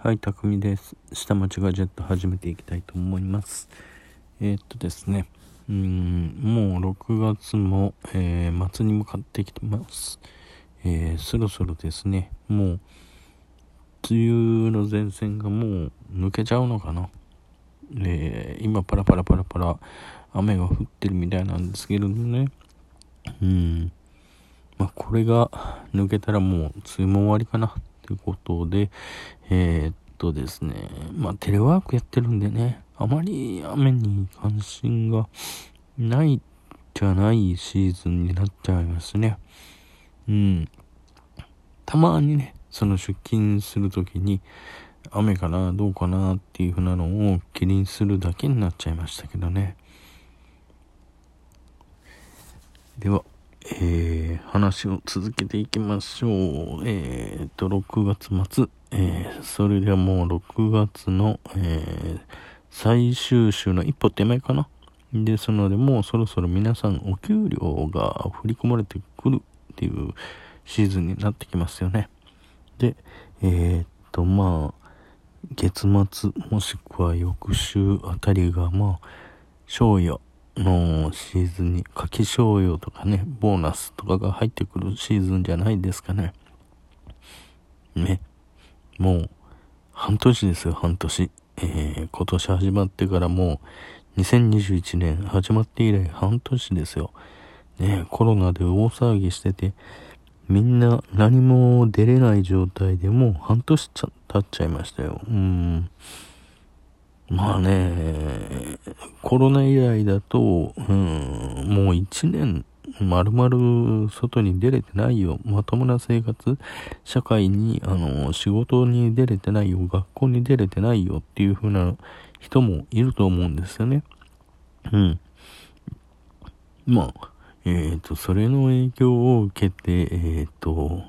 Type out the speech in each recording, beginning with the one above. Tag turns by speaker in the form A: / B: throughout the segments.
A: はい、たくみです。下町ガジェット始めていきたいと思います。えー、っとですね、うん、もう6月も、えー、末に向かってきてます。えー、そろそろですね、もう、梅雨の前線がもう抜けちゃうのかな。えー、今パラパラパラパラ雨が降ってるみたいなんですけれどね、うん、まあ、これが抜けたらもう梅雨も終わりかなということで、えー、っとですね、まあ、テレワークやってるんでね、あまり雨に関心がないじゃないシーズンになっちゃいますね。うん。たまにね、その出勤するときに、雨かな、どうかなっていう風なのを気にするだけになっちゃいましたけどね。では、えー、話を続けていきましょう。えー、と、6月末、えー、それではもう6月の、えー、最終週の一歩手前かな。ですので、もうそろそろ皆さんお給料が振り込まれてくるっていうシーズンになってきますよね。で、えー、っと、まあ、月末もしくは翌週あたりが、まあ、賞与のシーズンに夏季賞与とかね、ボーナスとかが入ってくるシーズンじゃないですかね。ね。もう、半年ですよ、半年。えー、今年始まってからもう、2021年始まって以来半年ですよ。ね、コロナで大騒ぎしてて、みんな何も出れない状態でもう半年経っちゃいましたよ。うん。まあね、コロナ以来だと、うん、もう一年、まるまる外に出れてないよ。まともな生活、社会に、あの、仕事に出れてないよ。学校に出れてないよっていう風な人もいると思うんですよね。うん。まあ、えっ、ー、と、それの影響を受けて、えっ、ー、と、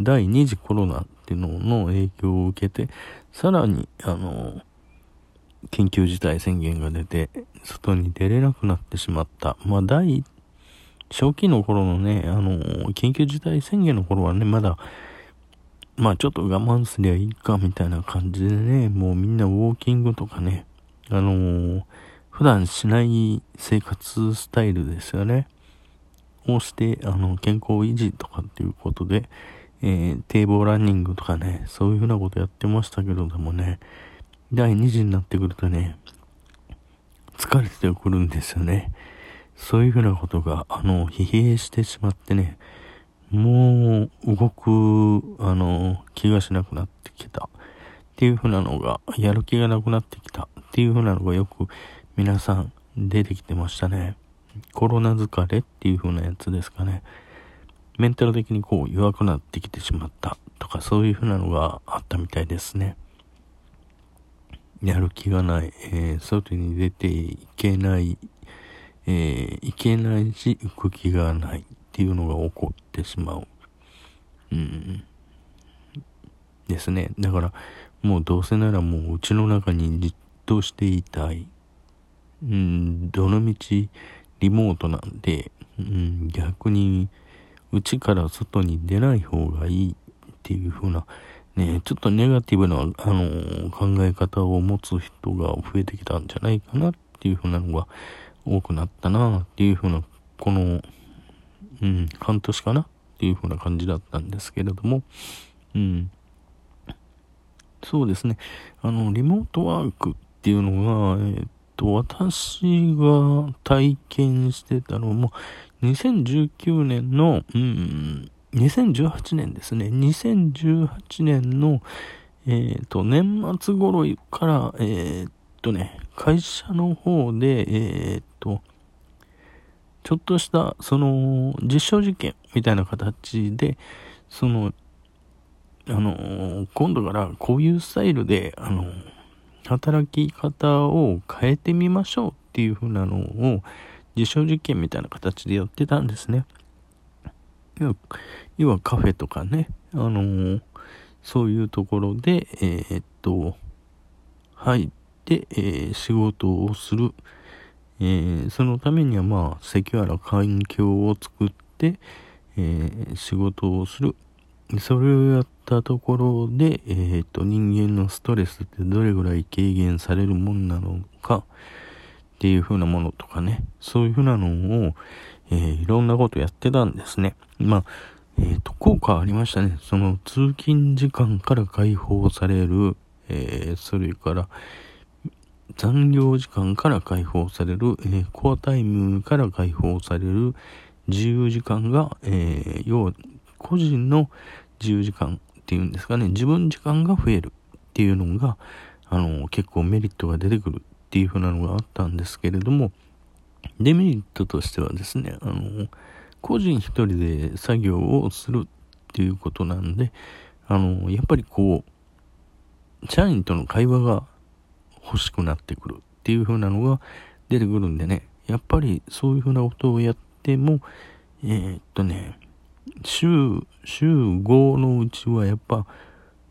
A: 第2次コロナっていうのの影響を受けて、さらに、あの、緊急事態宣言が出て、外に出れなくなってしまった。まあ、第、初期の頃のね、あの、緊急事態宣言の頃はね、まだ、まあちょっと我慢すりゃいいかみたいな感じでね、もうみんなウォーキングとかね、あのー、普段しない生活スタイルですよね。をして、あの、健康維持とかっていうことで、えー、堤防ランニングとかね、そういうふうなことやってましたけれどもね、第2次になってくるとね、疲れてくるんですよね。そういうふうなことが、あの、疲弊してしまってね、もう動く、あの、気がしなくなってきた。っていうふうなのが、やる気がなくなってきた。っていうふうなのがよく皆さん出てきてましたね。コロナ疲れっていうふうなやつですかね。メンタル的にこう弱くなってきてしまったとかそういうふうなのがあったみたいですね。やる気がない、えー、外に出ていけない、えー、いけないし、動く気がないっていうのが起こってしまう。うん。ですね。だから、もうどうせならもううちの中にじっとしていたい。うん、どのみちリモートなんで、うん、逆に、うちから外に出ない方がいいっていう風な、ね、ちょっとネガティブな、あのー、考え方を持つ人が増えてきたんじゃないかなっていう風なのが多くなったなっていう風な、この、うん、半年かなっていう風な感じだったんですけれども、うん。そうですね。あの、リモートワークっていうのが、えー、っと、私が体験してたのも、2019年の、うん、2018年ですね。2018年の、えっ、ー、と、年末頃から、えっ、ー、とね、会社の方で、えっ、と、ちょっとした、その、実証実験みたいな形で、その、あの、今度からこういうスタイルで、あの、働き方を変えてみましょうっていう風なのを、実証実験みたいな形でやってたんですね。要はカフェとかね、あのー、そういうところで、えー、っと、入って、えー、仕事をする。えー、そのためにはまあ、セキュアな環境を作って、えー、仕事をする。それをやったところで、えっ、と、人間のストレスってどれぐらい軽減されるもんなのかっていう風なものとかね、そういう風なのを、えー、いろんなことやってたんですね。まあ、えっ、ー、と、効果ありましたね。その通勤時間から解放される、えー、それから、残業時間から解放される、えー、コアタイムから解放される自由時間が、えー、要は個人の自由時間っていうんですかね、自分時間が増えるっていうのが、あの、結構メリットが出てくるっていう風なのがあったんですけれども、デメリットとしてはですね、あの、個人一人で作業をするっていうことなんで、あの、やっぱりこう、社員との会話が欲しくなってくるっていう風なのが出てくるんでね、やっぱりそういう風なことをやっても、えー、っとね、週、週5のうちはやっぱ、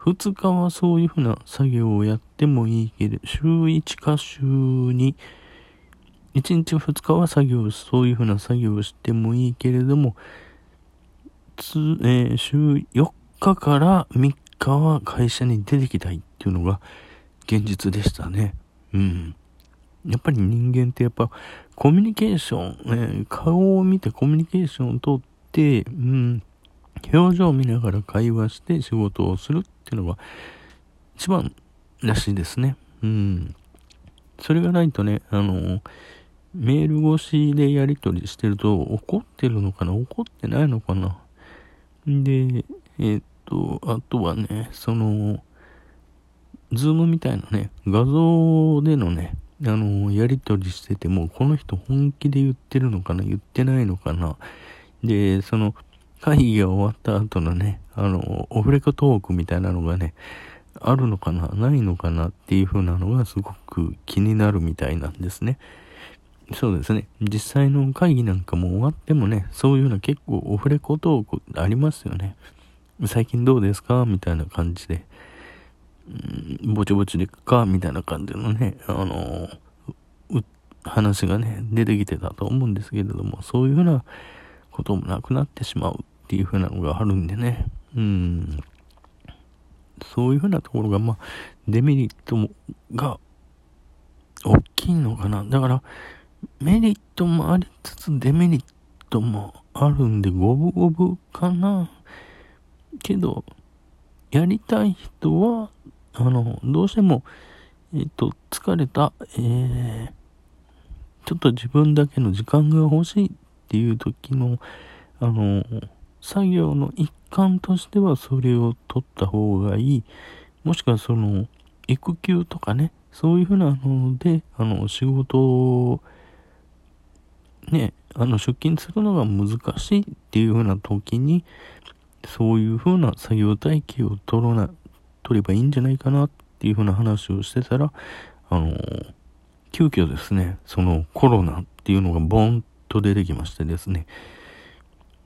A: 2日はそういう風な作業をやってもいいけど、週1か週2、1日2日は作業、そういう風な作業をしてもいいけれども、つ、えー、週4日から3日は会社に出てきたいっていうのが現実でしたね。うん。やっぱり人間ってやっぱコミュニケーション、えー、顔を見てコミュニケーションをとって、うん、表情を見ながら会話して仕事をするっていうのが一番らしいですね。うん。それがないとね、あの、メール越しでやり取りしてると怒ってるのかな？怒ってないのかな？で、えー、っと、あとはね、その、ズームみたいなね、画像でのね、あの、やり取りしてても、この人本気で言ってるのかな？言ってないのかな？で、その、会議が終わった後のね、あの、オフレコトークみたいなのがね、あるのかな？ないのかな？っていう風なのがすごく気になるみたいなんですね。そうですね。実際の会議なんかも終わってもね、そういうような結構オフレコトークありますよね。最近どうですか？みたいな感じで。うん、ぼちぼちでくか？みたいな感じのね、あの話がね、出てきてたと思うんですけれども、そういうふうなこともなくなってしまうっていうふうなのがあるんでね。うん。そういうふうなところが、まあ、デメリットも、が、大きいのかな。だから、メリットもありつつデメリットもあるんで五分五分かな。けど、やりたい人は、あの、どうしても、えっと、疲れた、えー、ちょっと自分だけの時間が欲しいっていう時の、あの、作業の一環としてはそれを取った方がいい。もしくはその、育休とかね、そういうふうなので、あの、仕事を、ね、あの、出勤するのが難しいっていうふうな時に、そういうふうな作業体系を取らな、取ればいいんじゃないかなっていうふうな話をしてたら、あの、急遽ですね、そのコロナっていうのがボンと出てきましてですね、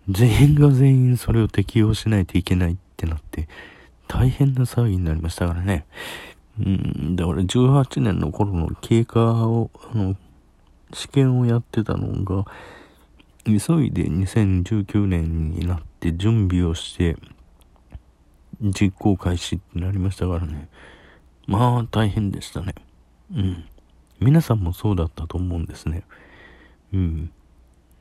A: 全員が全員それを適用しないといけないってなって、大変な騒ぎになりましたからね。うん、だから18年の頃の経過を、あの、試験をやってたのが、急いで2019年になって準備をして、実行開始ってなりましたからね。まあ、大変でしたね。うん。皆さんもそうだったと思うんですね。うん。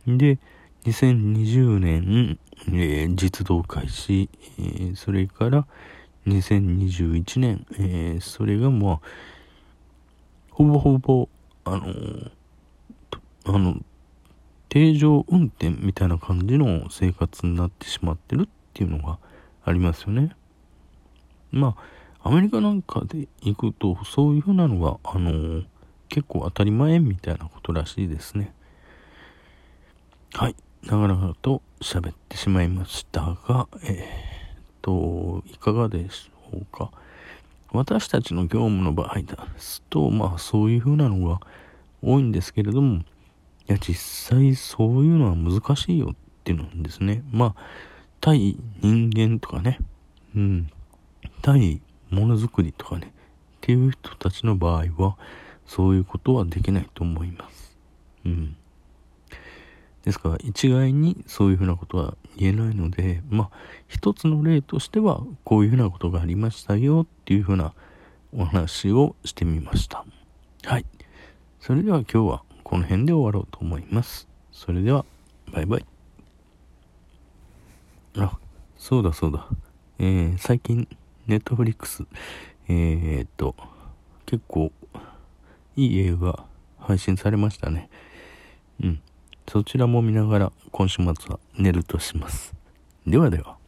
A: で、2020年、えー、実動開始、えー、それから2021年、えー、それがまあ、ほぼほぼ、あのあの、定常運転みたいな感じの生活になってしまってるっていうのがありますよね。まあ、アメリカなんかで行くと、そういうふうなのが、あの、結構当たり前みたいなことらしいですね。はい。長々と喋ってしまいましたが、えー、っと、いかがでしょうか。私たちの業務の場合ですと、まあそういうふうなのが多いんですけれども、や、実際そういうのは難しいよっていうのですね。まあ、対人間とかね、うん、対ものづくりとかね、っていう人たちの場合は、そういうことはできないと思います。うん。ですから一概にそういうふうなことは言えないのでまあ一つの例としてはこういうふうなことがありましたよっていうふうなお話をしてみましたはいそれでは今日はこの辺で終わろうと思います。それではバイバイ。あそうだそうだ。えー、最近ネットフリックスえー、っと結構いい映画配信されましたね。うん。そちらも見ながら今週末は寝るとします。ではでは。